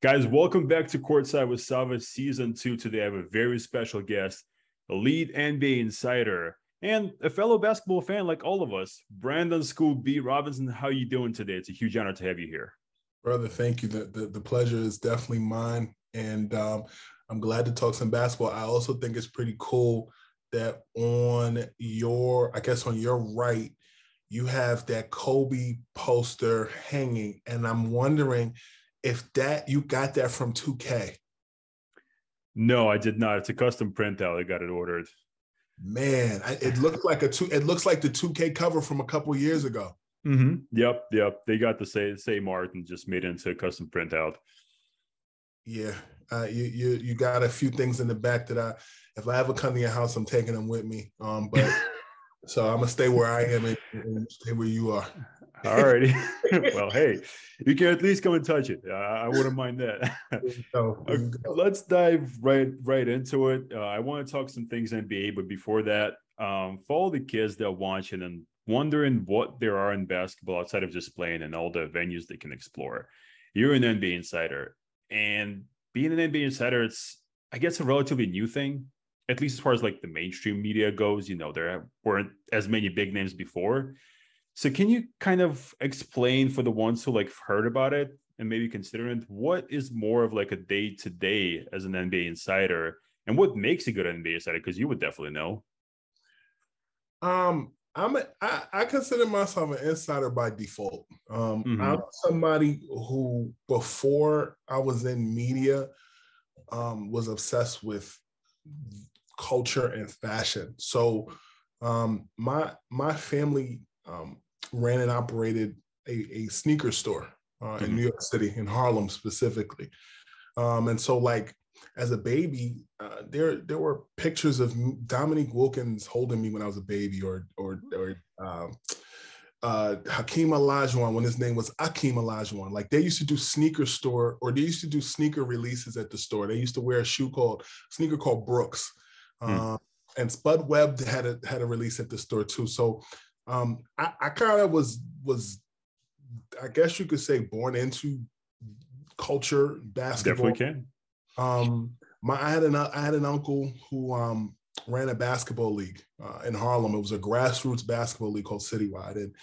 Guys, welcome back to Courtside with Sava Season 2. Today I have a very special guest, a lead NBA insider, and a fellow basketball fan like all of us, Brandon Scoop B. Robinson. How you doing today? It's a huge honor to have you here. Brother, thank you. The, the, the pleasure is definitely mine. And um, I'm glad to talk some basketball. I also think it's pretty cool that on your, I guess on your right, you have that Kobe poster hanging. And I'm wondering – if that you got that from 2K. No, I did not. It's a custom printout. I got it ordered. Man, it looks like a two. It looks like the 2K cover from a couple years ago. Mm-hmm. Yep, yep. They got the same same art and just made it into a custom printout. Yeah, uh, you you you got a few things in the back that I, if I ever come to your house, I'm taking them with me. Um, but so I'm gonna stay where I am and, and stay where you are. All righty. well, hey, you can at least come and touch it. Uh, I wouldn't mind that. okay, let's dive right right into it. Uh, I want to talk some things NBA, but before that, um, for all the kids that are watching and wondering what there are in basketball outside of just playing and all the venues they can explore, you're an NBA insider, and being an NBA insider, it's I guess a relatively new thing. At least as far as like the mainstream media goes, you know, there weren't as many big names before. So can you kind of explain for the ones who like heard about it and maybe considering what is more of like a day to day as an NBA insider and what makes a good NBA insider? Because you would definitely know. Um, I'm a, I, I consider myself an insider by default. Um, mm-hmm. I'm somebody who before I was in media um, was obsessed with culture and fashion. So um, my my family um, ran and operated a, a sneaker store uh, mm-hmm. in New York City, in Harlem specifically. Um, and so, like as a baby, uh, there there were pictures of Dominique Wilkins holding me when I was a baby, or or or um, uh, Hakeem Olajuwon when his name was Akeem Olajuwon. Like they used to do sneaker store, or they used to do sneaker releases at the store. They used to wear a shoe called sneaker called Brooks. Mm. and Spud Webb had a had a release at the store too. So um, I, I kind of was was, I guess you could say, born into culture basketball. Definitely can. Um, my I had an I had an uncle who um, ran a basketball league uh, in Harlem. It was a grassroots basketball league called Citywide, and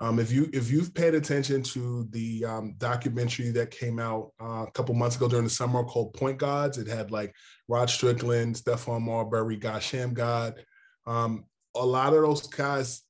um, if you if you've paid attention to the um, documentary that came out uh, a couple months ago during the summer called Point Gods, it had like Rod Strickland, Stephon Marbury, Guy Shammgod. Um, a lot of those guys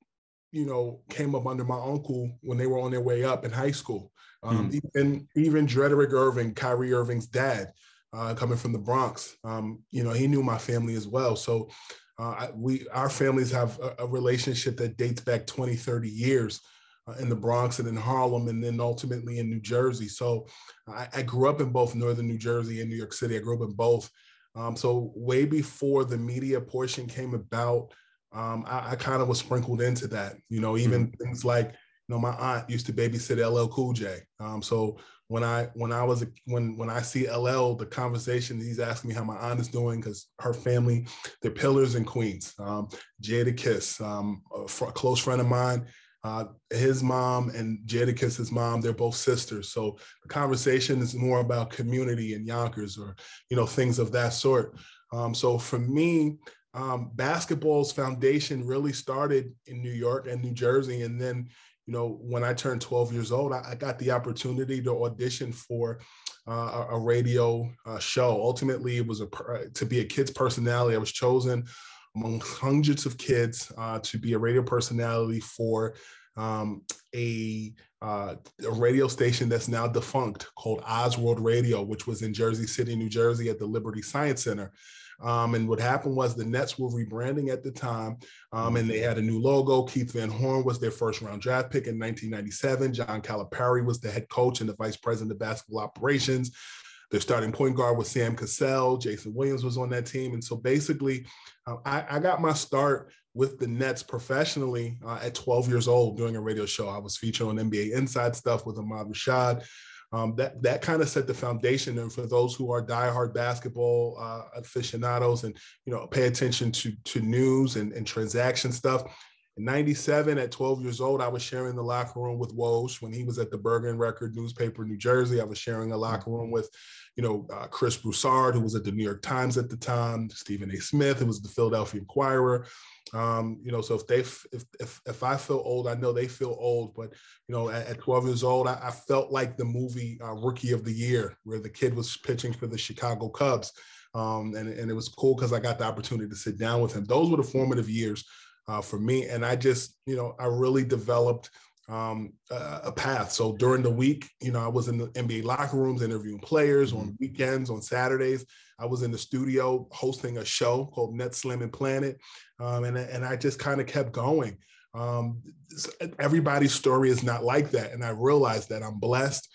you know, came up under my uncle when they were on their way up in high school. Um, mm. Even even Drederick Irving, Kyrie Irving's dad, uh, coming from the Bronx, um, you know, he knew my family as well. So uh, we our families have a, a, relationship that dates back 20, 30 years. Uh, in the Bronx and in Harlem, and then ultimately in New Jersey. So I, I, grew up in both Northern New Jersey and New York City. I grew up in both. Um, so way before the media portion came about, um, I, I kind of was sprinkled into that. You know, even mm-hmm. things like you know my aunt used to babysit LL Cool J. Um, so when I when I was a, when when I see LL, the conversation he's asking me how my aunt is doing because her family, they're pillars and queens. Um, Jadakiss, um, a, fr- close friend of mine. Uh, his mom and Jada Jadakiss's mom, they're both sisters. So the conversation is more about community and Yonkers or, you know, things of that sort. Um, so for me, um, basketball's foundation really started in New York and New Jersey. And then, you know, when I turned 12 years old, I, I got the opportunity to audition for uh, a, a, radio uh, show. Ultimately, it was a to be a kid's personality. I was chosen among hundreds of kids uh, to be a radio personality for um, a, uh, a, radio station that's now defunct called Osworld Radio, which was in Jersey City, New Jersey at the Liberty Science Center. Um, and what happened was the Nets were rebranding at the time, um, and they had a new logo. Keith Van Horn was their first round draft pick in 1997. John Calipari was the head coach and the vice president of basketball operations. Their starting point guard was Sam Cassell. Jayson Williams was on that team. And so basically, uh, I, I, got my start with the Nets professionally uh, at 12 years old doing a radio show. I was featured on NBA Inside Stuff with Ahmad Rashad um, that that kind of set the foundation. And for those who are diehard basketball uh, aficionados and you know pay attention to to news and, and transaction stuff, In 97, at 12 years old, I was sharing the locker room with Woj when he was at the Bergen Record newspaper in New Jersey. I was sharing a locker room with, you know, uh, Chris Broussard, who was at the New York Times at the time, Stephen A. Smith, who was the Philadelphia Inquirer. Um, you know, so if they if if if I feel old, I know they feel old. But you know, at, at 12 years old, I, I, felt like the movie uh, Rookie of the Year, where the kid was pitching for the Chicago Cubs. Um, and, and it was cool because I got the opportunity to sit down with him. Those were the formative years uh, for me. And I just, you know, I really developed um, a, a, path. So during the week, you know, I was in the NBA locker rooms interviewing players on weekends, on Saturdays. I was in the studio hosting a show called Net Slim and Planet. Um, and, and I just kind of kept going. Um, everybody's story is not like that. And I realized that I'm blessed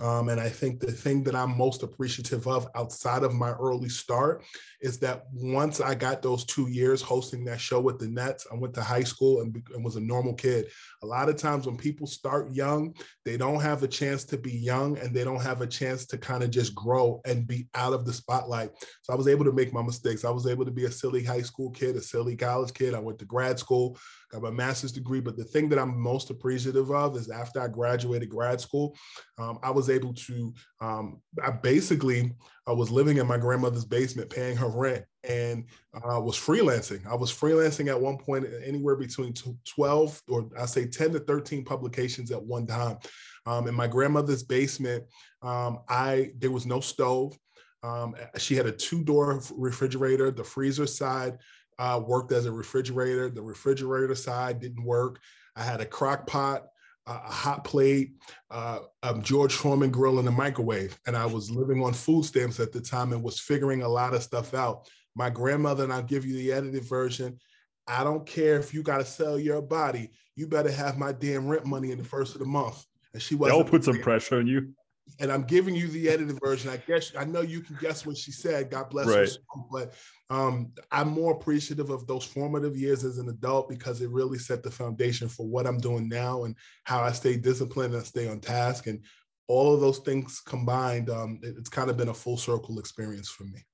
um, and I think the thing that I'm most appreciative of outside of my early start is that once I got those two years hosting that show with the Nets, I went to high school and, and was a normal kid. A lot of times when people start young, they don't have a chance to be young and they don't have a chance to kind of just grow and be out of the spotlight. So I was able to make my mistakes. I was able to be a silly high school kid, a silly college kid. I went to grad school, got my master's degree. But the thing that I'm most appreciative of is after I graduated grad school, um, I was able to, um, I basically I was living in my grandmother's basement paying her rent and uh, was freelancing. I was freelancing at one point anywhere between 12 or I say 10 to 13 publications at one time. Um, in my grandmother's basement, um, I there was no stove. Um, she had a two-door refrigerator. The freezer side uh, worked as a refrigerator. The refrigerator side didn't work. I had a crock pot a hot plate, uh, a George Foreman grill, and a microwave. And I was living on food stamps at the time and was figuring a lot of stuff out. My grandmother, and I'll give you the edited version. I don't care if you got to sell your body. You better have my damn rent money in the first of the month. And she was. They'll put some pressure on you and I'm giving you the edited version. I guess I know you can guess what she said. God bless right. her. But um, I'm more appreciative of those formative years as an adult because it really set the foundation for what I'm doing now and how I stay disciplined and stay on task. And all of those things combined, um, it, it's kind of been a full circle experience for me.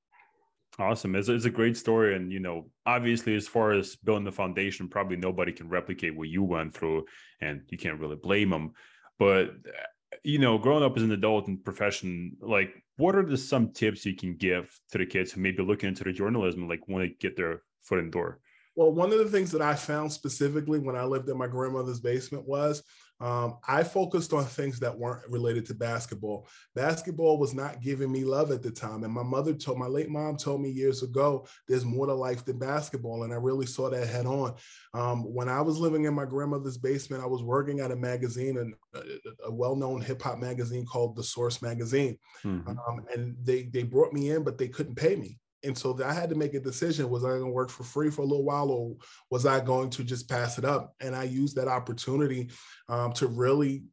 Awesome. It's, it's a great story. And, you know, obviously, as far as building the foundation, probably nobody can replicate what you went through, and you can't really blame them. But you know, growing up as an adult and profession, like what are the some tips you can give to the kids who may be looking into the journalism, like want to get their foot in the door? Well, one of the things that I found specifically when I lived in my grandmother's basement was um, I focused on things that weren't related to basketball. Basketball was not giving me love at the time. And my mother told, my late mom told me years ago, there's more to life than basketball. And I really saw that head on. Um, when I was living in my grandmother's basement, I was working at a magazine, and a, a well-known hip hop magazine called The Source Magazine. Mm-hmm. Um, and they, they brought me in, but they couldn't pay me and so I had to make a decision: was I going to work for free for a little while, or was I going to just pass it up? And I used that opportunity um, to really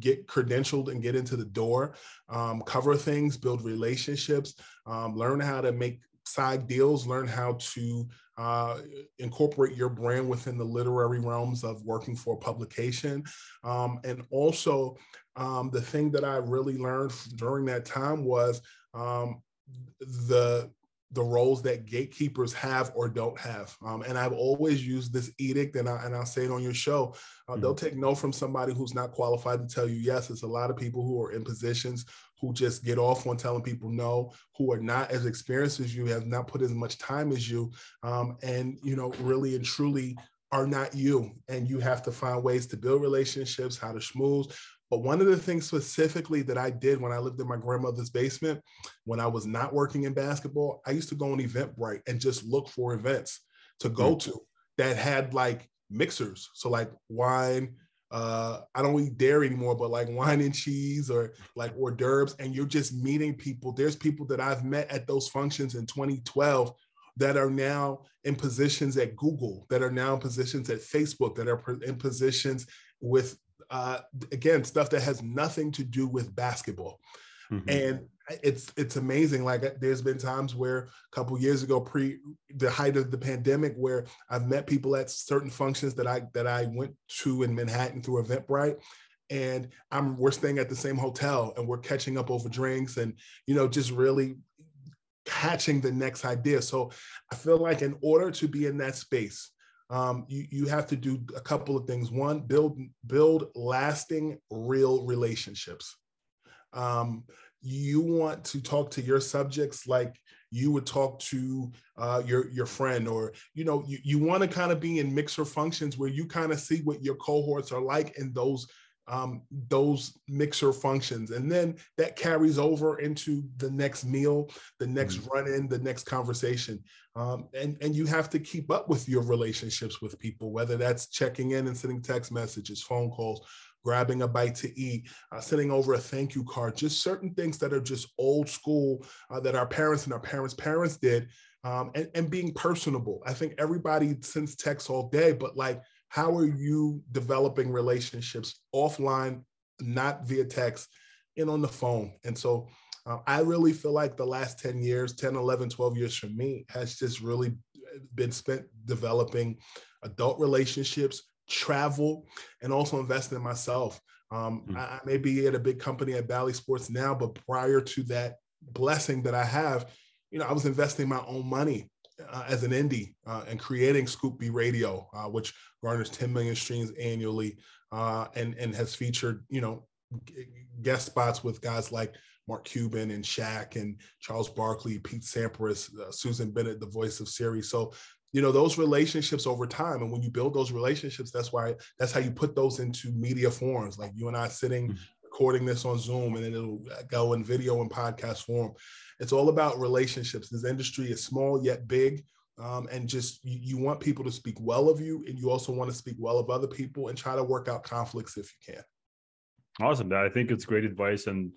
get credentialed and get into the door, um, cover things, build relationships, um, learn how to make side deals, learn how to uh, incorporate your brand within the literary realms of working for publication, um, and also um, the thing that I really learned during that time was um, the the roles that gatekeepers have or don't have. Um, and I've always used this edict, and, I, and I'll say it on your show. Uh, mm-hmm. They'll take no from somebody who's not qualified to tell you yes. It's a lot of people who are in positions who just get off on telling people no, who are not as experienced as you, have not put as much time as you, um, and you know, really and truly are not you. And you have to find ways to build relationships, how to schmooze, but one of the things specifically that I did when I lived in my grandmother's basement, when I was not working in basketball, I used to go on Eventbrite and just look for events to go mm-hmm. to that had like mixers. So like wine, uh, I don't eat dairy anymore, but like wine and cheese or like hors d'oeuvres, and you're just meeting people. There's people that I've met at those functions in 2012 that are now in positions at Google, that are now in positions at Facebook, that are in positions with uh, again stuff that has nothing to do with basketball mm-hmm. and it's it's amazing like uh, there's been times where a couple years ago pre the height of the pandemic where i've met people at certain functions that i that i went to in manhattan through eventbrite and i'm we're staying at the same hotel and we're catching up over drinks and you know just really catching the next idea so i feel like in order to be in that space um, you you have to do a couple of things. One, build build lasting, real relationships. Um, you want to talk to your subjects like you would talk to uh, your your friend, or you know, you, you want to kind of be in mixer functions where you kind of see what your cohorts are like in those um, those mixer functions. And then that carries over into the next meal, the next mm-hmm. run in, the next conversation. Um, and, and you have to keep up with your relationships with people, whether that's checking in and sending text messages, phone calls, grabbing a bite to eat, uh, sending over a thank you card, just certain things that are just old school uh, that our parents and our parents' parents did. Um, and, and being personable. I think everybody sends texts all day, but like how are you developing relationships offline, not via text, and on the phone? And so uh, I really feel like the last 10 years, 10, 11, 12 years for me has just really been spent developing adult relationships, travel, and also investing in myself. Um, mm-hmm. I, I may be at a big company at Bally Sports now, but prior to that blessing that I have, you know, I was investing my own money uh, as an indie uh, and creating Scoop B Radio, uh, which garners 10 million streams annually uh, and and has featured you know guest spots with guys like Mark Cuban and Shaq and Charles Barkley, Pete Sampras, uh, Susan Bennett, the voice of Siri. So you know those relationships over time and when you build those relationships that's why that's how you put those into media forms like you and i sitting mm-hmm. Recording this on zoom and then it'll go in video and podcast form it's all about relationships. This industry is small yet big. Um, and just you, you, want people to speak well of you, and you also want to speak well of other people and try to work out conflicts if you can. Awesome. I think it's great advice. And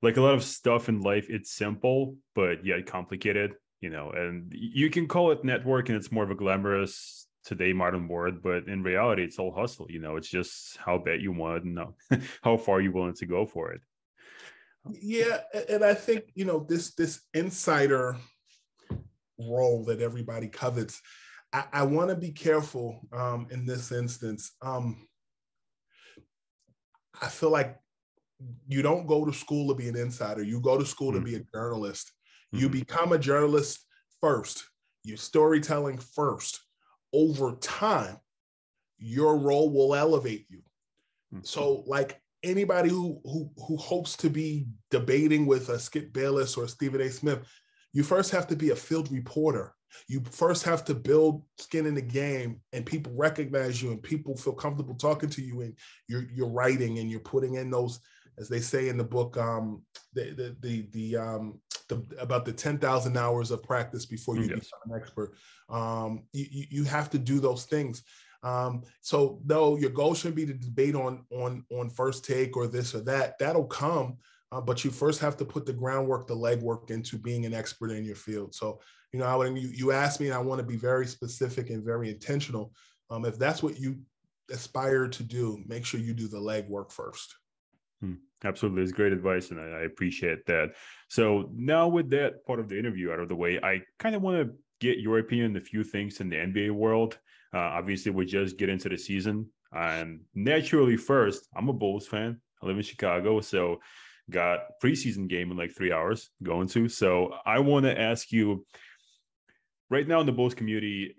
like a lot of stuff in life, it's simple, but yet complicated, you know, and you can call it network and it's more of a glamorous today modern word, but in reality, it's all hustle. You know, it's just how bad you want and how far you're willing to go for it. Yeah, and I think you know this this insider role that everybody covets. I, I want to be careful um, in this instance. Um, I feel like you don't go to school to be an insider. You go to school mm-hmm. to be a journalist. Mm-hmm. You become a journalist first. You storytelling first. Over time, your role will elevate you. Mm-hmm. So, like anybody who who who hopes to be debating with a Skip Bayless or Stephen A. Smith, you first have to be a field reporter. You first have to build skin in the game, and people recognize you, and people feel comfortable talking to you, and you're you're writing, and you're putting in those, as they say in the book, um, the the the, the um, the, about the 10,000 hours of practice before you yes. become an expert. Um, you, you have to do those things. Um, so though your goal shouldn't be to debate on on on first take or this or that. That'll come, uh, but you first have to put the groundwork, the legwork into being an expert in your field. So you know, I would you you asked me, and I want to be very specific and very intentional. Um, if that's what you aspire to do, make sure you do the legwork first. Hmm. Absolutely, it's great advice, and I, appreciate that. So now, with that part of the interview out of the way, I kind of want to get your opinion on a few things in the NBA world. Uh, obviously, we just get into the season, and naturally, first, I'm a Bulls fan. I live in Chicago, so got preseason game in like three hours going to. So I want to ask you, right now in the Bulls community,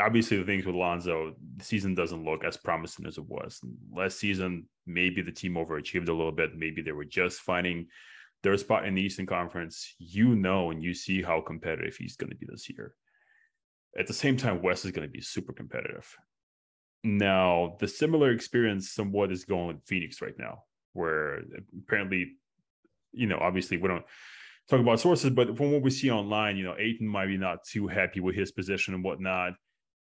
obviously the things with Lonzo, the season doesn't look as promising as it was last season. Maybe the team overachieved a little bit. Maybe they were just finding their spot in the Eastern Conference. You know, and you see how competitive he's going to be this year. At the same time, West is going to be super competitive. Now, the similar experience somewhat is going with Phoenix right now, where apparently, you know, obviously we don't talk about sources, but from what we see online, you know, Ayton might be not too happy with his position and whatnot.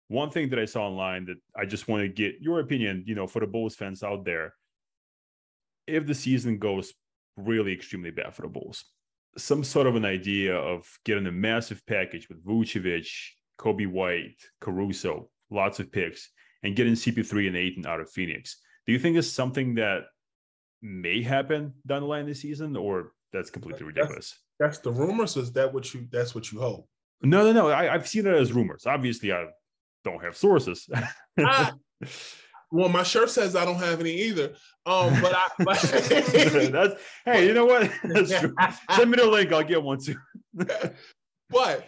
One thing that I saw online that I just want to get your opinion, you know, for the Bulls fans out there, if the season goes really extremely bad for the Bulls, some sort of an idea of getting a massive package with Vucevic, Coby White, Caruso, lots of picks, and getting CP3 and Ayton out of Phoenix. Do you think it's something that may happen down the line this season, or that's completely ridiculous? That's, that's the rumors. Is that what you? That's what you hope? No, no, no. I, have seen it as rumors. Obviously, I don't have sources. ah, well, my shirt says I don't have any either. Um, but I. But that's, hey, you know what? Send me the link. I'll get one too. but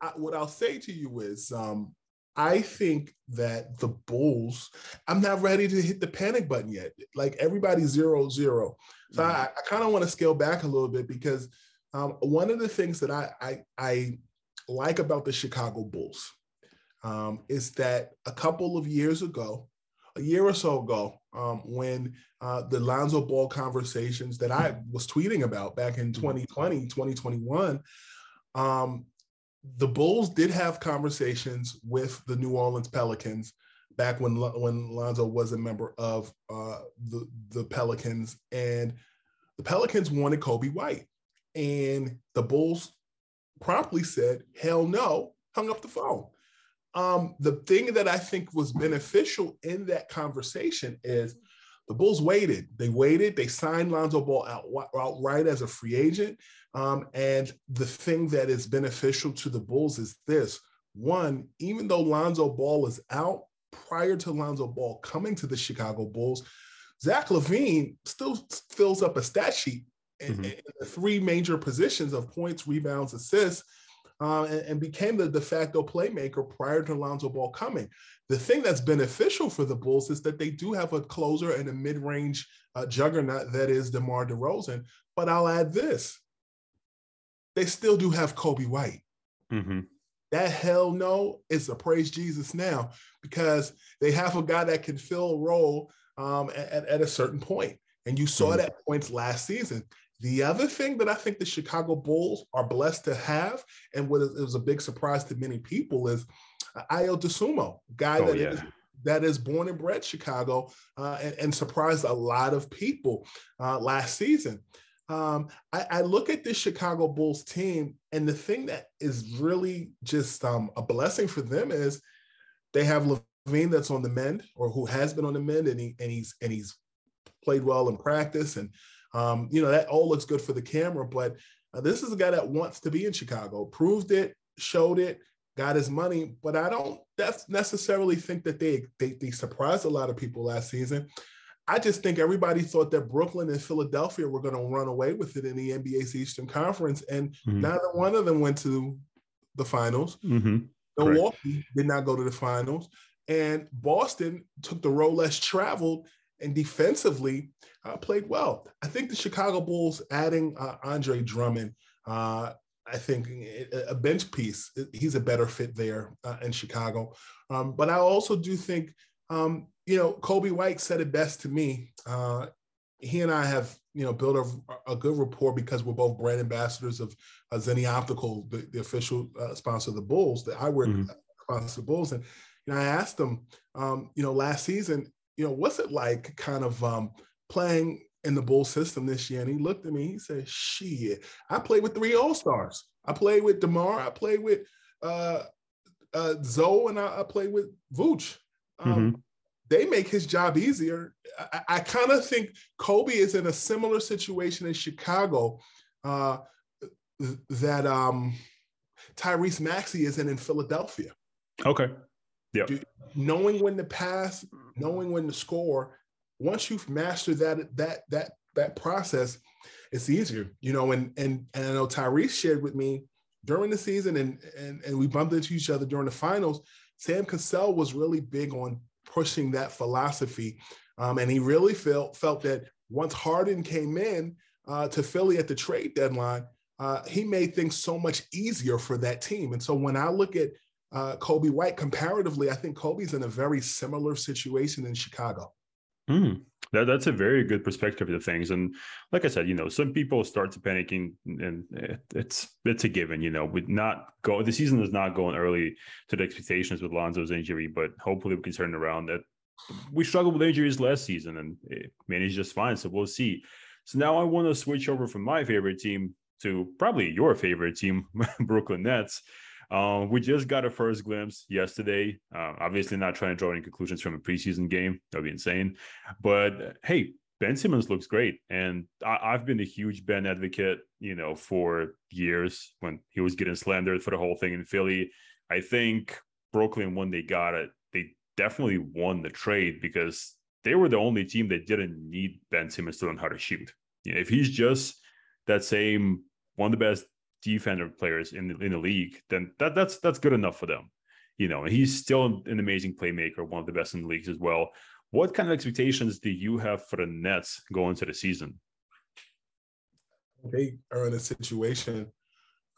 I, what I'll say to you is, um, I think that the Bulls, I'm not ready to hit the panic button yet. Like everybody's zero zero. So mm-hmm. I, I kind of want to scale back a little bit because um, one of the things that I, I, I like about the Chicago Bulls um, is that a couple of years ago, a year or so ago, um, when uh, the Lonzo Ball conversations that I was tweeting about back in 2020, mm-hmm. 2021, um, the Bulls did have conversations with the New Orleans Pelicans back when when Lonzo was a member of uh, the the Pelicans, and the Pelicans wanted Coby White, and the Bulls promptly said, "Hell no," hung up the phone. Um, the thing that I think was beneficial in that conversation is the Bulls waited. They waited. They signed Lonzo Ball out, outright as a free agent. Um, and the thing that is beneficial to the Bulls is this one, even though Lonzo Ball is out prior to Lonzo Ball coming to the Chicago Bulls, Zach LaVine still fills up a stat sheet mm-hmm. in the three major positions of points, rebounds, assists. Uh, and, and, became the de facto playmaker prior to Lonzo Ball coming. The thing that's beneficial for the Bulls is that they do have a closer and a mid-range uh, juggernaut that is DeMar DeRozan. But I'll add this: they still do have Coby White. Mm-hmm. That hell no is a praise Jesus now because they have a guy that can fill a role um, at, at, a certain point. And you saw mm-hmm. that points last season. The other thing that I think the Chicago Bulls are blessed to have, and what is, was a big surprise to many people, is Ayo Dosunmu, guy oh, that yeah. is, that is born and bred Chicago uh, and, and, surprised a lot of people uh, last season. Um, I, I, look at this Chicago Bulls team, and the thing that is really just um, a blessing for them is they have LaVine that's on the mend, or who has been on the mend, and he and he's and he's played well in practice, and um, you know that all looks good for the camera. But uh, this is a guy that wants to be in Chicago, proved it, showed it, got his money. But I don't necessarily think that they they, they surprised a lot of people last season. I just think everybody thought that Brooklyn and Philadelphia were going to run away with it in the NBA's Eastern Conference, and mm-hmm. neither one of them went to the finals. Mm-hmm. Milwaukee Correct. did not go to the finals, and Boston took the road less traveled and defensively uh, played well. I think the Chicago Bulls adding uh, Andre Drummond, uh, I think a bench piece. He's a better fit there uh, in Chicago, um, but I also do think um, you know, Coby White said it best to me. Uh, he and I have, you know, built a, a, good rapport because we're both brand ambassadors of uh, Zenni Optical, the, the official uh, sponsor of the Bulls, the eyewear mm-hmm. sponsor of the Bulls. And, you know, I asked him, um, you know, last season, you know, what's it like kind of um, playing in the Bull system this year? And he looked at me, he said, shit, I played with three All-Stars. I played with DeMar, I played with uh, uh, Zoe, and I, I played with Vooch. Um, mm-hmm they make his job easier. I, I kind of think Coby is in a similar situation in Chicago uh, that um, Tyrese Maxey is in in Philadelphia. Okay. Yeah. Knowing when to pass, knowing when to score. Once you've mastered that that that that process, it's easier. You know, and and and I know Tyrese shared with me during the season, and and and we bumped into each other during the finals. Sam Cassell was really big on pushing that philosophy. Um, and he really felt felt that once Harden came in uh, to Philly at the trade deadline, uh, he made things so much easier for that team. And so when I look at uh, Coby White comparatively, I think Coby's in a very similar situation in Chicago. Mm, that, that's a very good perspective of things. And like I said, you know, some people start to panicking and it's it's a given, you know, with not go the season is not going early to the expectations with Lonzo's injury, but hopefully we can turn around that we struggled with injuries last season and it managed just fine. So we'll see. So now I want to switch over from my favorite team to probably your favorite team, Brooklyn Nets. Um, we just got a first glimpse yesterday. Uh, obviously, not trying to draw any conclusions from a preseason game. That'd be insane. But hey, Ben Simmons looks great, and I, have been a huge Ben advocate. You know, for years when he was getting slandered for the whole thing in Philly. I think Brooklyn, when they got it, they definitely won the trade because they were the only team that didn't need Ben Simmons to learn how to shoot. You know, if he's just that same one of the best defender players in the, in the league, then that that's that's good enough for them. you know, and he's still an amazing playmaker, one of the best in the leagues as well. What kind of expectations do you have for the Nets going into the season? They are in a situation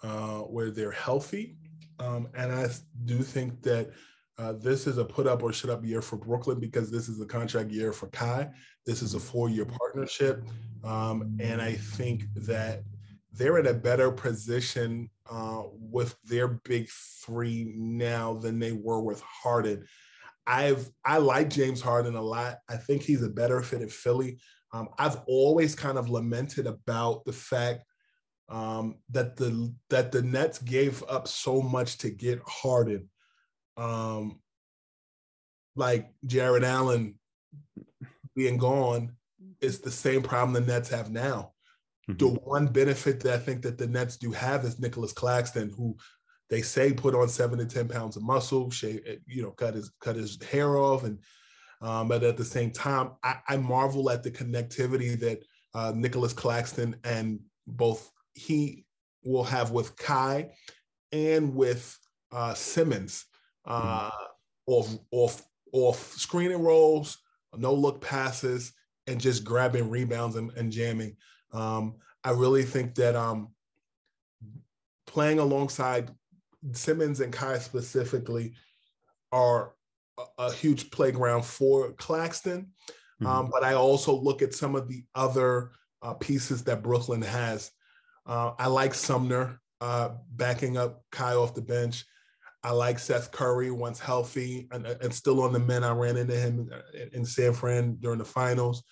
uh, where they're healthy, um, and I do think that uh, this is a put up or shut up year for Brooklyn because this is a contract year for Kai. This is a four year partnership. Um, and I think that they're in a better position uh, with their big three now than they were with Harden. I've I like James Harden a lot. I think he's a better fit in Philly. Um, I've always kind of lamented about the fact um, that the that the Nets gave up so much to get Harden. Um, like Jarrett Allen being gone is the same problem the Nets have now. Mm-hmm. The one benefit that I think that the Nets do have is Nicholas Claxton, who they say put on seven to ten pounds of muscle, shave, you know, cut his cut his hair off, and um, but at the same time, I, I marvel at the connectivity that uh, Nicholas Claxton and both he will have with Kai and with uh, Simmons uh, mm-hmm. off off off screening rolls, no look passes, and just grabbing rebounds and, and jamming. Um, I really think that um, playing alongside Simmons and Kai specifically are a, a huge playground for Claxton. Mm-hmm. Um, but I also look at some of the other uh, pieces that Brooklyn has. Uh, I like Sumner uh, backing up Kai off the bench. I like Seth Curry once healthy and, and still on the men. I ran into him in San Fran during the finals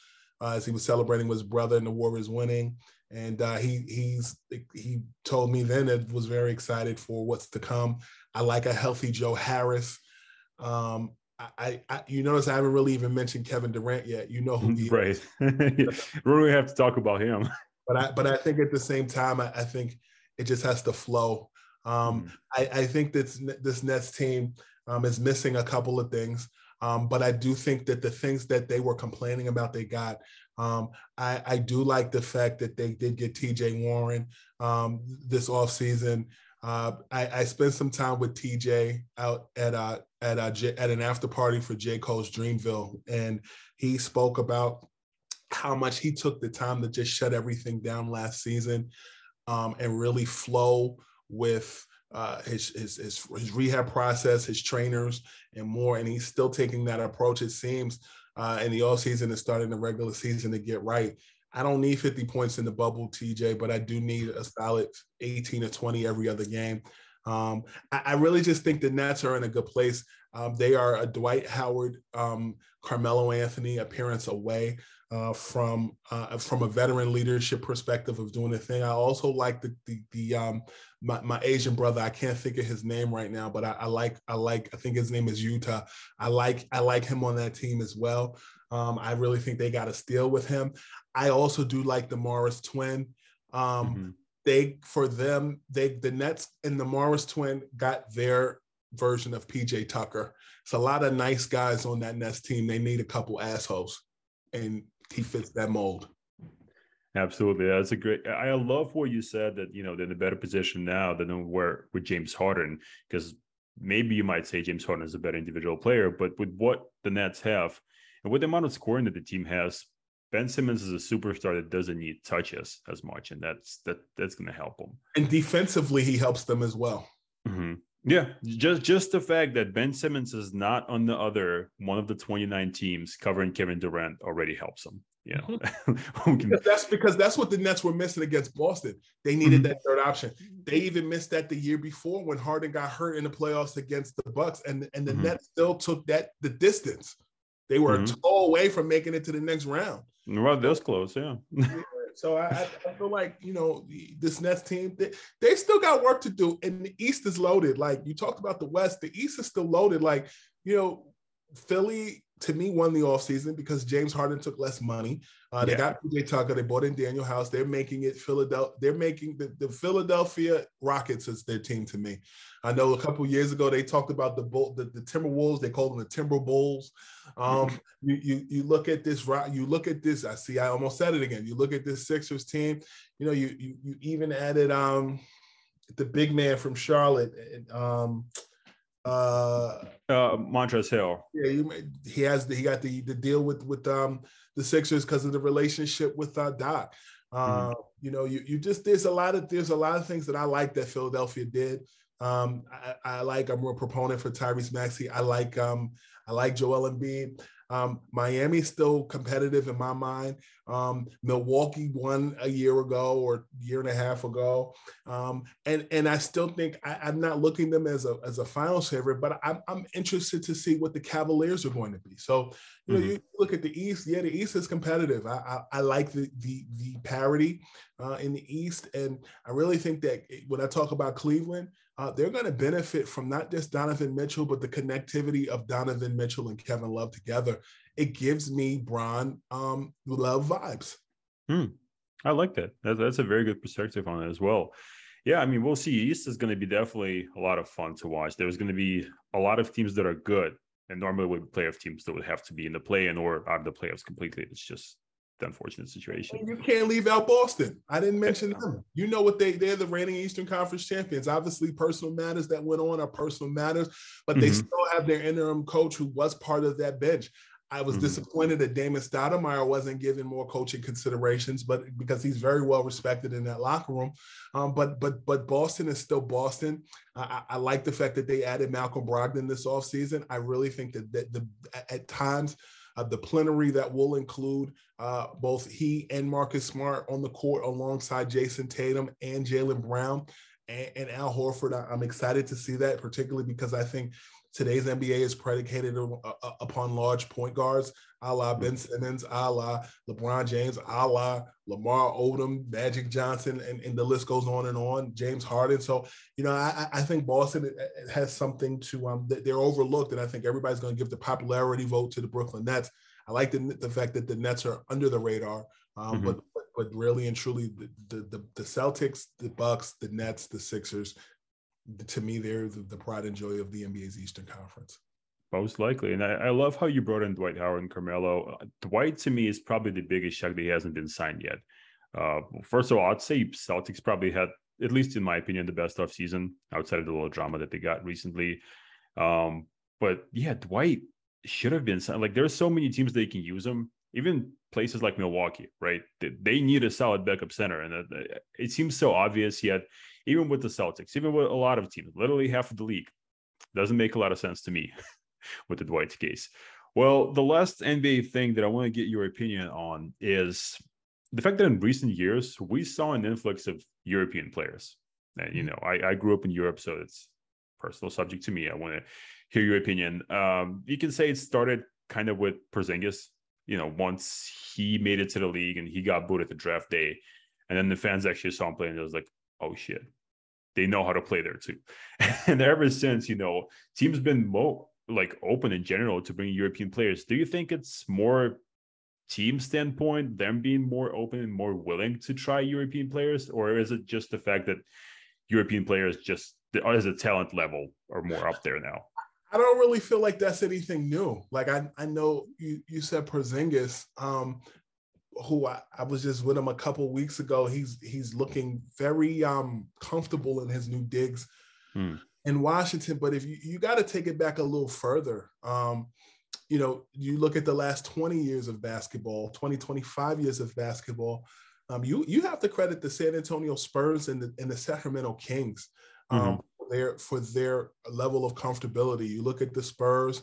uh, as he was celebrating with his brother and the Warriors winning. And uh, he he's he told me then that was very excited for what's to come. I like a healthy Joe Harris. Um, I, I, you notice I haven't really even mentioned Kevin Durant yet. You know who he right. is. Right. we really have to talk about him. But I but I think at the same time I, I think it just has to flow. Um, mm. I, I think this this Nets team um, is missing a couple of things. Um, but I do think that the things that they were complaining about, they got. Um, I, I, do like the fact that they did get TJ Warren um, this offseason. Uh, I, I, spent some time with TJ out at uh, at uh, at an after party for J Cole's Dreamville, and he spoke about how much he took the time to just shut everything down last season um, and really flow with uh, his, his, his his rehab process, his trainers, and more. And he's still taking that approach. It seems uh, in the offseason and starting the regular season to get right. I don't need 50 points in the bubble, TJ, but I do need a solid 18 to 20 every other game. Um, I, I, really just think the Nets are in a good place. Um, they are a Dwight Howard, um, Carmelo Anthony appearance away uh, from uh, from a veteran leadership perspective of doing the thing. I also like the the, the um, my, my, Asian brother. I can't think of his name right now, but I, I, like I like I think his name is Yuta. I like I like him on that team as well. Um, I really think they got a steal with him. I also do like the Morris twin. Um, mm-hmm. They for them they the Nets and the Morris twin got their version of PJ Tucker. It's a lot of nice guys on that Nets team. They need a couple assholes, and he fits that mold. Absolutely, that's a great. I love what you said that you know they're in a better position now than where with James Harden because maybe you might say James Harden is a better individual player, but with what the Nets have and with the amount of scoring that the team has, Ben Simmons is a superstar that doesn't need touches as much, and that's that that's going to help him. And defensively, he helps them as well. Mm-hmm. Yeah, just just the fact that Ben Simmons is not on the other one of the 29 teams covering Kevin Durant already helps him. You know, mm-hmm. because that's because that's what the Nets were missing against Boston. They needed mm-hmm. that third option. They even missed that the year before when Harden got hurt in the playoffs against the Bucks, and and the mm-hmm. Nets still took that the distance. They were mm-hmm. a toe away from making it to the next round. Well, this close, yeah. So I, I, feel like you know this Nets team they, they still got work to do, and the East is loaded. Like you talked about the West, the East is still loaded. Like you know, Philly to me won the offseason because James Harden took less money. Uh, they yeah. got PJ Tucker. They bought in Danuel House. They're making it Philadelphia. They're making the, the Philadelphia Rockets as their team to me. I know a couple years ago they talked about the bull, the, the Timberwolves. They called them the Timber Bulls. Um, you, you you look at this you look at this. I see. I almost said it again. You look at this Sixers team. You know, you you, you even added um the big man from Charlotte. Um, Uh, uh, Montrezl Harrell. Yeah, you, he has the, he got the the deal with with um the Sixers because of the relationship with uh, Doc. Uh, mm-hmm. You know, you you just there's a lot of there's a lot of things that I like that Philadelphia did. Um, I, I, like I'm a proponent for Tyrese Maxey. I like um, I like Joel Embiid. Um, Miami's still competitive in my mind. Um, Milwaukee won a year ago or year and a half ago, um, and and I still think I, am not looking them as a as a finals favorite, but I'm I'm interested to see what the Cavaliers are going to be. So you know, mm-hmm. you look at the East. Yeah, the East is competitive. I I, I like the the the parity uh, in the East, and I really think that when I talk about Cleveland, uh, they're going to benefit from not just Donovan Mitchell, but the connectivity of Donovan Mitchell and Kevin Love together. It gives me Bron um, Love vibes. Hmm. I like that. That's, that's a very good perspective on it as well. Yeah, I mean, we'll see. East is going to be definitely a lot of fun to watch. There's going to be a lot of teams that are good, and normally with playoff teams that would have to be in the play-in or out of the playoffs completely. It's just the unfortunate situation. You can't leave out Boston. I didn't mention them. You know what they they're the reigning Eastern Conference champions. Obviously, personal matters that went on are personal matters, but they mm-hmm. still have their interim coach who was part of that bench. I was mm-hmm. disappointed that Damon Stoudemire wasn't given more coaching considerations, but because he's very well respected in that locker room. Um, but but but Boston is still Boston. I, I, like the fact that they added Malcolm Brogdon this offseason. I really think that, that the at times uh, the plenary that will include uh, both he and Marcus Smart on the court alongside Jayson Tatum and Jaylen Brown and, and Al Horford. I, am excited to see that, particularly because I think today's NBA is predicated upon large point guards, a la Ben Simmons, a la LeBron James, a la Lamar Odom, Magic Johnson, and, and the list goes on and on. James Harden. So, you know, I, I think Boston has something to um they're overlooked, and I think everybody's going to give the popularity vote to the Brooklyn Nets. I like the the fact that the Nets are under the radar, um, mm-hmm. but, but but really and truly the, the the Celtics, the Bucks, the Nets, the Sixers, to me, they're the, pride and joy of the NBA's Eastern Conference. Most likely. And I, I, love how you brought in Dwight Howard and Carmelo. Dwight, to me, is probably the biggest shock that he hasn't been signed yet. Uh, first of all, I'd say Celtics probably had, at least in my opinion, the best off season outside of the little drama that they got recently. Um, but yeah, Dwight should have been signed. Like, there's so many teams they can use him. Even places like Milwaukee, right? They, they need a solid backup center, and uh, it seems so obvious. Yet, even with the Celtics, even with a lot of teams, literally half of the league, doesn't make a lot of sense to me. with the Dwight case. Well, the last NBA thing that I want to get your opinion on is the fact that in recent years we saw an influx of European players. And you mm-hmm. know, I, I grew up in Europe, so it's personal subject to me. I want to hear your opinion. Um, you can say it started kind of with Porzingis. You know, once he made it to the league and he got booed at the draft day, and then the fans actually saw him play, and it was like, oh shit, they know how to play there too. and ever since, you know, teams been more like open in general to bring European players. Do you think it's more team standpoint, them being more open and more willing to try European players, or is it just the fact that European players just as a talent level are more up there now? I don't really feel like that's anything new. Like I, I know you you said Porzingis, um, who I, I was just with him a couple weeks ago. He's he's looking very um comfortable in his new digs. Hmm in Washington. But if you, you got to take it back a little further, um, you know, you look at the last 20 years of basketball, 20, 25 years of basketball, um, you you have to credit the San Antonio Spurs and the, and the Sacramento Kings um, mm-hmm. for, their, for their level of comfortability. You look at the Spurs,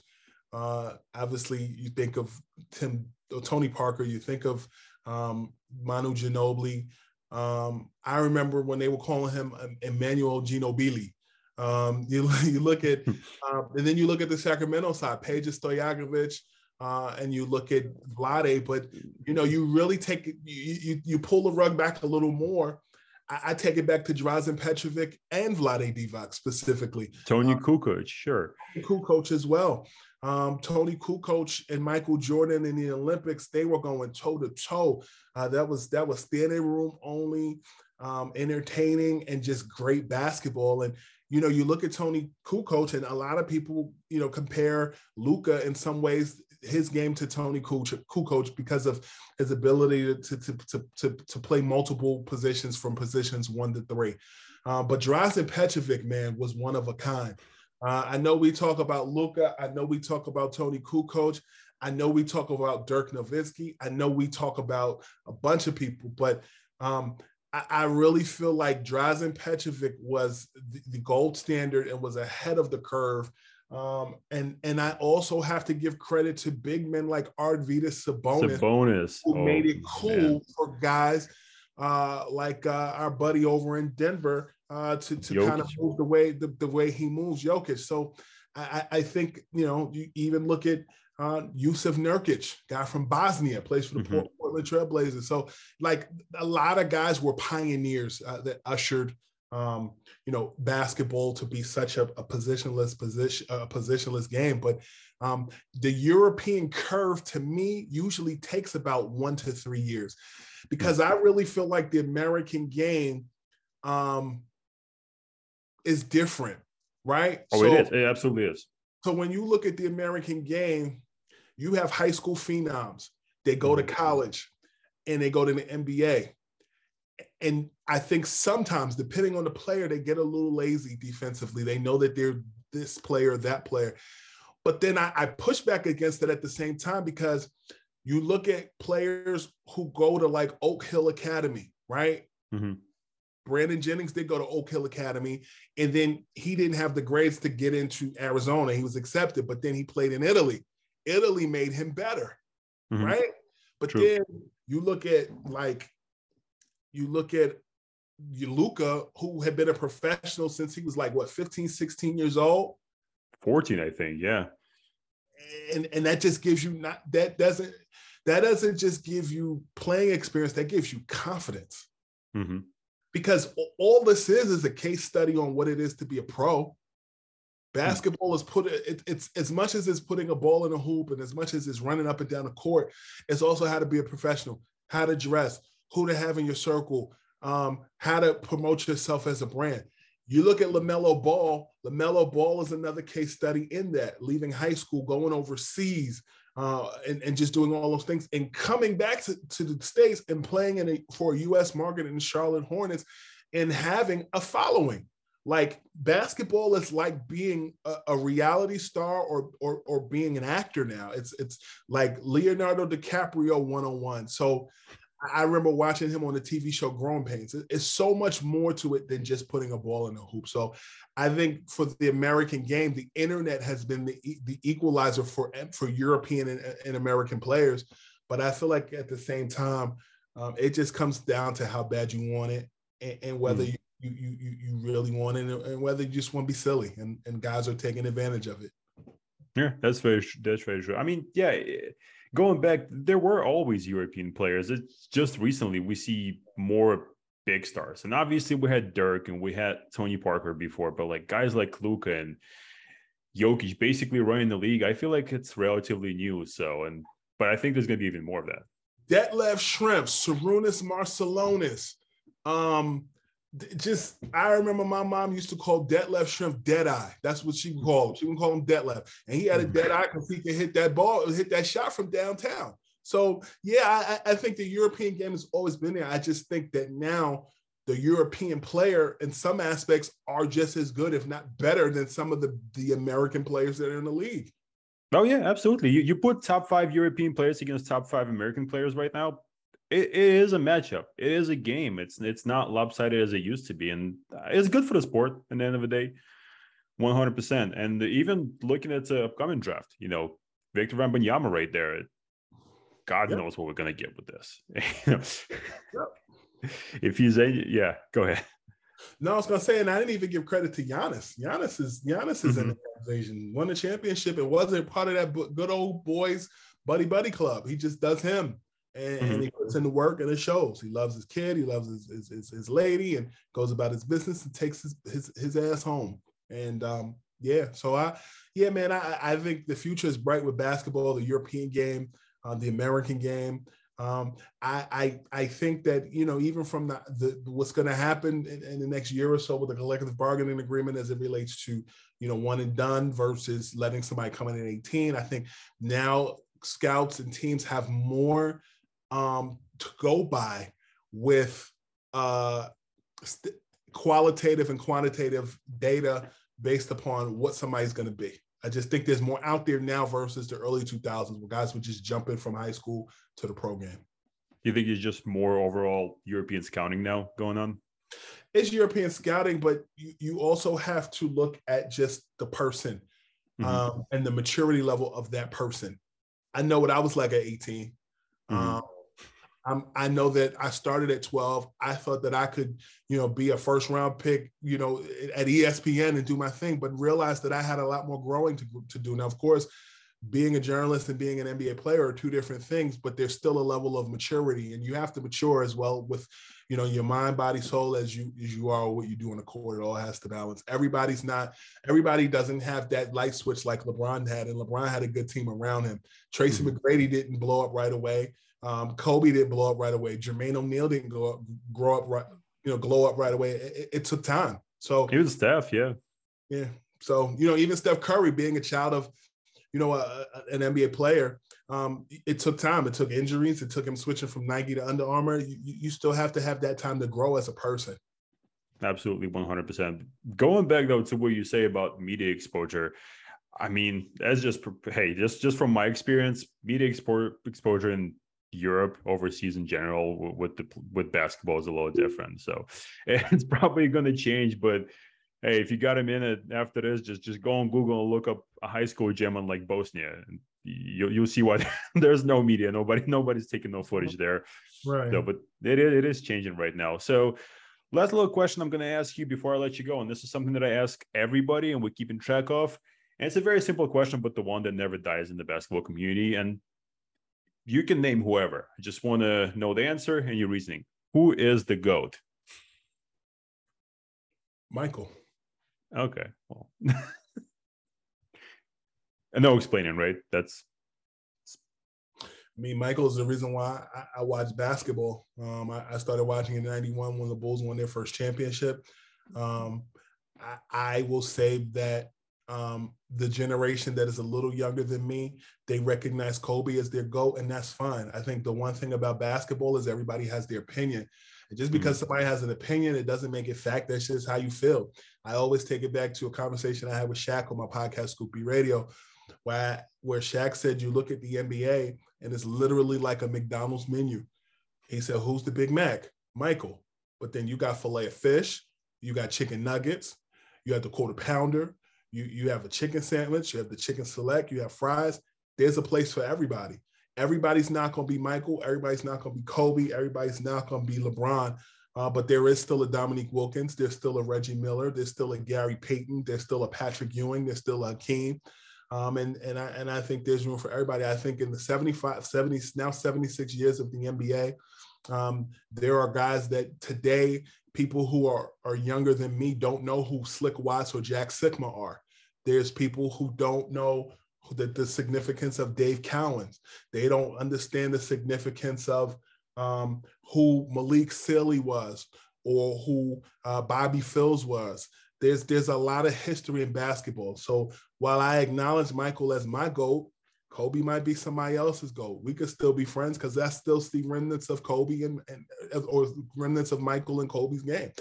uh, obviously you think of Tim Tony Parker, you think of um, Manu Ginobili. Um, I remember when they were calling him Emmanuel Ginobili. Um, you, you look at, uh, and then you look at the Sacramento side, Peja Stojakovic, uh, and you look at Vlade, but you know, you really take you, you, you pull the rug back a little more. I, I take it back to Drazen Petrovic and Vlade Divac specifically. Toni uh, Kukoc, sure. Kukoc as well. Um, Toni Kukoc and Michael Jordan in the Olympics, they were going toe to toe. That was that was standing room only, um, entertaining and just great basketball. And you know, you look at Toni Kukoc, and a lot of people, you know, compare Luka in some ways his game to Toni Kukoc because of his ability to, to, to, to, to play multiple positions from positions one to three. Uh, but Drazen Petrovic, man, was one of a kind. Uh, I know we talk about Luka. I know we talk about Toni Kukoc. I know we talk about Dirk Nowitzki. I know we talk about a bunch of people, but um, I, I, really feel like Drazen Petrovic was the, the, gold standard and was ahead of the curve. Um, and and I also have to give credit to big men like Arvydas Sabonis, Sabonis. who oh, made it cool man. for guys uh, like uh, our buddy over in Denver uh, to to kind of move the way the, the way he moves Jokic. So I, I think you know you even look at uh, Jusuf Nurkic, guy from Bosnia, plays for the mm-hmm. Portland Trailblazers. So like a lot of guys were pioneers uh, that ushered um, you know basketball to be such a, a positionless position a positionless game. But um, the European curve to me usually takes about one to three years because I really feel like the American game um, is different, right? Oh, so, it is. It absolutely is. So when you look at the American game, you have high school phenoms. They go to mm-hmm. college and they go to the NBA. And I think sometimes, depending on the player, they get a little lazy defensively. They know that they're this player, that player. But then I, I push back against it at the same time because you look at players who go to like Oak Hill Academy, right? Mm-hmm. Brandon Jennings did go to Oak Hill Academy, and then he didn't have the grades to get into Arizona. He was accepted, but then he played in Italy. Italy made him better, mm-hmm. right? But True. then you look at like you look at Luka, who had been a professional since he was like what 15, 16 years old. 14, I think, yeah. And and that just gives you not that doesn't that doesn't just give you playing experience, that gives you confidence. Mm-hmm. Because all this is is a case study on what it is to be a pro. Basketball is put it, it's as much as it's putting a ball in a hoop and as much as it's running up and down the court, it's also how to be a professional, how to dress, who to have in your circle, um, how to promote yourself as a brand. You look at LaMelo Ball, LaMelo Ball is another case study in that, leaving high school, going overseas, uh, and, and just doing all those things and coming back to, to the States and playing in a, for a US market in Charlotte Hornets and having a following. Like basketball is like being a, a reality star or, or, or being an actor now. It's it's like Leonardo DiCaprio one on one. So I remember watching him on the TV show Growing Pains. It's so much more to it than just putting a ball in a hoop. So I think for the American game, the internet has been the, the equalizer for for European and, and American players. But I feel like at the same time, um, it just comes down to how bad you want it and, and whether mm. you, you, you you really want it and whether you just want to be silly and, and guys are taking advantage of it. Yeah, that's very that's very true. I mean, yeah going back, there were always European players. It's just recently we see more big stars. And obviously we had Dirk and we had Tony Parker before, but like guys like Luka and Jokic basically running the league, I feel like it's relatively new. So and but I think there's gonna be even more of that. Detlef Schrempf, Sarunas Marciulionis, um, just I remember my mom used to call Detlef Schrempf Dead Eye. That's what she called him. She would call him Detlef, and he had a mm. dead eye because he could hit that ball, hit that shot from downtown. So yeah, I, I think the European game has always been there. I just think that now the European player in some aspects are just as good, if not better, than some of the the American players that are in the league. Oh yeah, absolutely. You you put top five European players against top five American players right now it, it is a matchup. It is a game. It's it's not lopsided as it used to be, and it's good for the sport. At the end of the day, one hundred percent. And even looking at the upcoming draft, you know, Victor Wembanyama right there. God yep. knows what we're gonna get with this. yep. If he's a yeah, go ahead. No, I was gonna say, and I didn't even give credit to Giannis. Giannis is Giannis is mm-hmm. in the conversation. Won the championship. It wasn't part of that good old boys buddy buddy club. He just does him and, mm-hmm. and, he puts in the work and it shows. He loves his kid, he loves his, his, his, his lady, and goes about his business and takes his his, his ass home. And um, yeah, so I yeah, man, I, I think the future is bright with basketball, the European game, uh, the American game. Um, I, I I think that you know even from the, the what's going to happen in, in, the next year or so with the collective bargaining agreement as it relates to you know one and done versus letting somebody come in at 18. I think now scouts and teams have more um, to go by with uh, st- qualitative and quantitative data based upon what somebody's going to be. I just think there's more out there now versus the early 2000s where guys were just jumping from high school to the pro game. Do you think it's just more overall European scouting now going on? It's European scouting, but you, you also have to look at just the person mm-hmm. um, and the maturity level of that person. I know what I was like at 18. Mm-hmm. Um, I'm, I know that I started at 12. I thought that I could, you know, be a first round pick, you know, at ESPN and do my thing, but realized that I had a lot more growing to, to do. Now, of course, being a journalist and being an NBA player are two different things, but there's still a level of maturity, and you have to mature as well with, you know, your mind, body, soul as you as you are what you do on the court. It all has to balance. Everybody's not. Everybody doesn't have that light switch like LeBron had, and LeBron had a good team around him. Tracy mm-hmm. McGrady didn't blow up right away. Um, Kobe didn't blow up right away. Jermaine O'Neal didn't go up, grow up right, you know, glow up right away. It, it took time. So he was Steph, yeah, yeah. So you know, even Steph Curry being a child of, you know, a, a, an NBA player, um, it took time. It took injuries. It took him switching from Nike to Under Armour. You, you still have to have that time to grow as a person. Absolutely, one hundred percent. Going back though to what you say about media exposure, I mean, that's just hey, just just from my experience, media export exposure in Europe overseas in general with the with basketball is a little different. So it's probably going to change. But hey, if you got a minute after this, just just go on Google and look up a high school gym in like Bosnia, and you'll you'll see why there's no media. Nobody nobody's taking no footage there. Right. So, but it it is changing right now. So. Last little question I'm going to ask you before I let you go, and this is something that I ask everybody, and we're keeping track of. And it's a very simple question, but the one that never dies in the basketball community. And you can name whoever. I just want to know the answer and your reasoning. Who is the GOAT? Michael. Okay. Well, no explaining, right? That's. I mean, Michael is the reason why I, I watch basketball. Um, I, I, started watching in '91 when the Bulls won their first championship. Um, I, I will say that um, the generation that is a little younger than me, they recognize Kobe as their GOAT, and that's fine. I think the one thing about basketball is everybody has their opinion. And just because mm-hmm. somebody has an opinion, it doesn't make it fact. That's just how you feel. I always take it back to a conversation I had with Shaq on my podcast, Scoop B Radio, where, where Shaq said, You look at the NBA, and it's literally like a McDonald's menu. He said, Who's the Big Mac? Michael. But then you got filet of fish, you got chicken nuggets, you got the quarter pounder, you you have a chicken sandwich, you have the chicken select, you have fries. There's a place for everybody. Everybody's not going to be Michael. Everybody's not going to be Kobe. Everybody's not going to be LeBron. Uh, but there is still a Dominique Wilkins. There's still a Reggie Miller. There's still a Gary Payton. There's still a Patrick Ewing. There's still a Keem. Um, and and I and I think there's room for everybody. I think in the 75, 70, now 76 years of the NBA, um, there are guys that today people who are, are younger than me don't know who Slick Watts or Jack Sikma are. There's people who don't know the, the significance of Dave Cowens. They don't understand the significance of um, who Malik Sealy was or who uh, Bobby Phills was. There's there's a lot of history in basketball. So while I acknowledge Michael as my GOAT, Kobe might be somebody else's goal. We could still be friends because that's still the remnants of Kobe and, and or remnants of Michael and Kobe's game.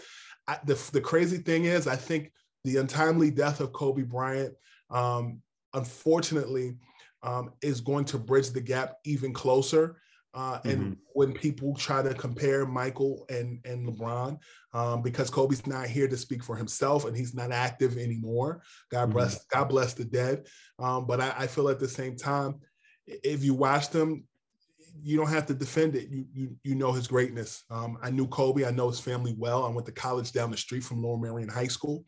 I, the, the crazy thing is, I think the untimely death of Kobe Bryant, um, unfortunately, um, is going to bridge the gap even closer. Uh, and mm-hmm. when people try to compare Michael and, and LeBron, um, because Kobe's not here to speak for himself and he's not active anymore. God mm-hmm. bless, God bless the dead. Um, but I, I, feel at the same time, if you watch them, you don't have to defend it. You you, you know his greatness. Um, I knew Kobe. I know his family well. I went to college down the street from Lower Merion High School.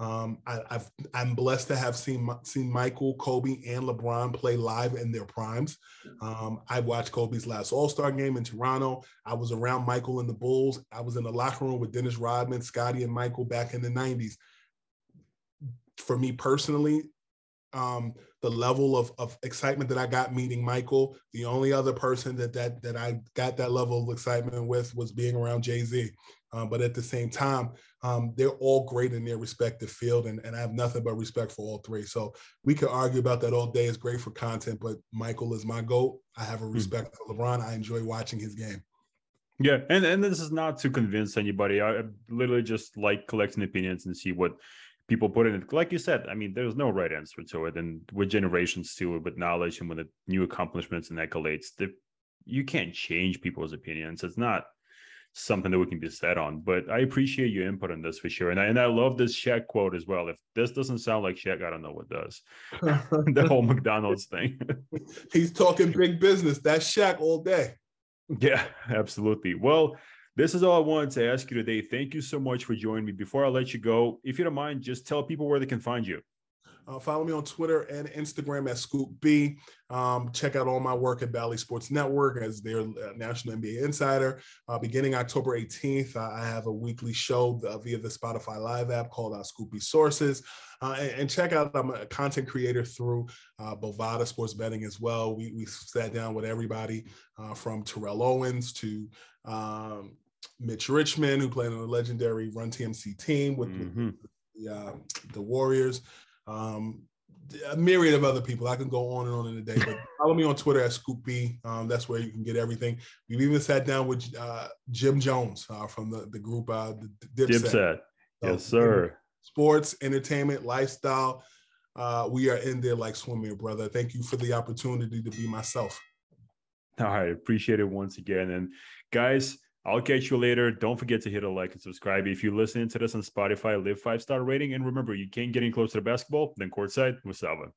Um, I, I'm blessed to have seen seen Michael, Kobe, and LeBron play live in their primes. Um, I watched Kobe's last All Star game in Toronto. I was around Michael and the Bulls. I was in the locker room with Dennis Rodman, Scottie, and Michael back in the '90s. For me personally, um, the level of, of excitement that I got meeting Michael. The only other person that that that I got that level of excitement with was being around Jay Z. Um, but at the same time, um, they're all great in their respective field, and, and I have nothing but respect for all three. So we could argue about that all day. It's great for content, but Michael is my goat. I have a hmm. respect mm-hmm. for LeBron. I enjoy watching his game. Yeah, and and this is not to convince anybody. I literally just like collecting opinions and see what people put in it like you said i mean there's no right answer to it and with generations too with knowledge and with the new accomplishments and accolades that you can't change people's opinions it's not something that we can be set on. But i appreciate your input on this for sure. And I, and I love this Shaq quote as well. If this doesn't sound like Shaq i don't know what does. The whole mcdonald's thing. He's talking big business. That's Shaq all day. Yeah absolutely. Well this is all I wanted to ask you today. Thank you so much for joining me. Before I let you go, if you don't mind, just tell people where they can find you. Uh, follow me on Twitter and Instagram at Scoop B. Um, check out all my work at Bally Sports Network as their uh, national NBA insider. Uh, beginning October 18th, I have a weekly show uh, via the Spotify Live app called uh, Scoop B Sources. Uh, and, and, check out, I'm a content creator through Bovada Sports Betting as well. We, we sat down with everybody from Terrell Owens to um, Mitch Richmond, who played on the legendary Run TMC team with, mm-hmm. the, uh, the, Warriors. Um, a myriad of other people. I can go on and on in the day, but follow me on Twitter at Scoop B. Um, that's where you can get everything. We've even sat down with uh, Jim Jones uh, from the, the group uh, Dipset. Dipset. yes, sir. Sports, entertainment, lifestyle. Uh, we are in there like swimming, brother. Thank you for the opportunity to be myself. All right, appreciate it once again. And guys, I'll catch you later. Don't forget to hit a like and subscribe. If you're listening to this on Spotify, leave five star rating. And remember, you can't get any closer to basketball than courtside with Salva.